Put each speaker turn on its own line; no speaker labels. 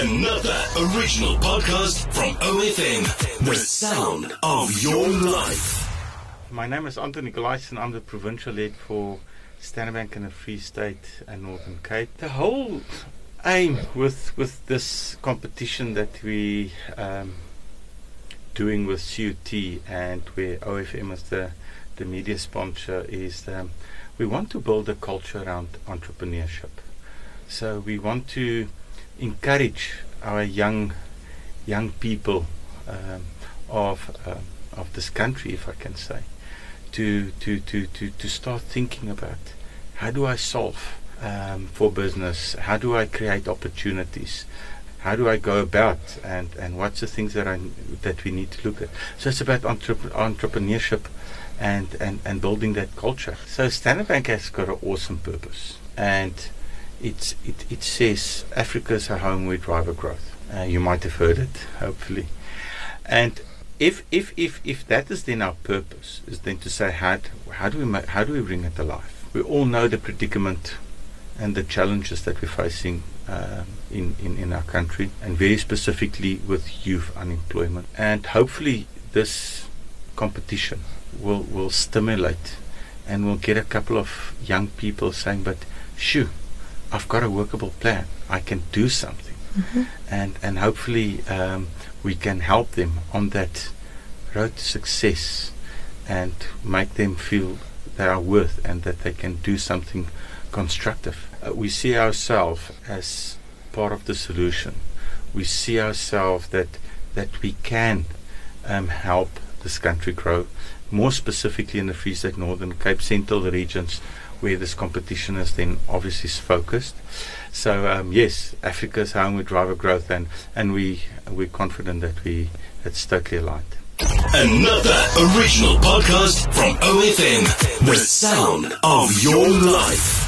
Another original podcast from OFM. The sound of your life.
My name is Anton Nicolaisen. I'm the provincial lead for Standard Bank in the Free State and Northern Cape. The whole aim with with this competition that we um, doing with CUT and where OFM is the the media sponsor is um, we want to build a culture around entrepreneurship. So we want to encourage our young young people um, of um, of this country, if I can say, to to to to to start thinking about how do I solve um, for business? How do I create opportunities? How do I go about and, and what's the things that I that we need to look at? So it's about entrep- entrepreneurship and, and, and building that culture. So Standard Bank has got an awesome purpose and it, it says Africa is a home where driver growth. Uh, you might have heard it, hopefully. And if, if, if, if that is then our purpose, is then to say how, how, do we ma- how do we bring it to life? We all know the predicament and the challenges that we're facing um, in, in, in our country, and very specifically with youth unemployment. And hopefully, this competition will, will stimulate and will get a couple of young people saying, But shoo, I've got a workable plan, I can do something.
Mm-hmm.
And, and hopefully, um, we can help them on that road to success and make them feel they are worth and that they can do something constructive. Uh, we see ourselves as part of the solution. We see ourselves that that we can um, help this country grow, more specifically in the Free State Northern Cape Central regions, where this competition is then obviously focused. So um, yes, Africa's home with driver growth, and and we we're confident that we it's totally aligned.
Another original podcast from OFM. The sound of your life.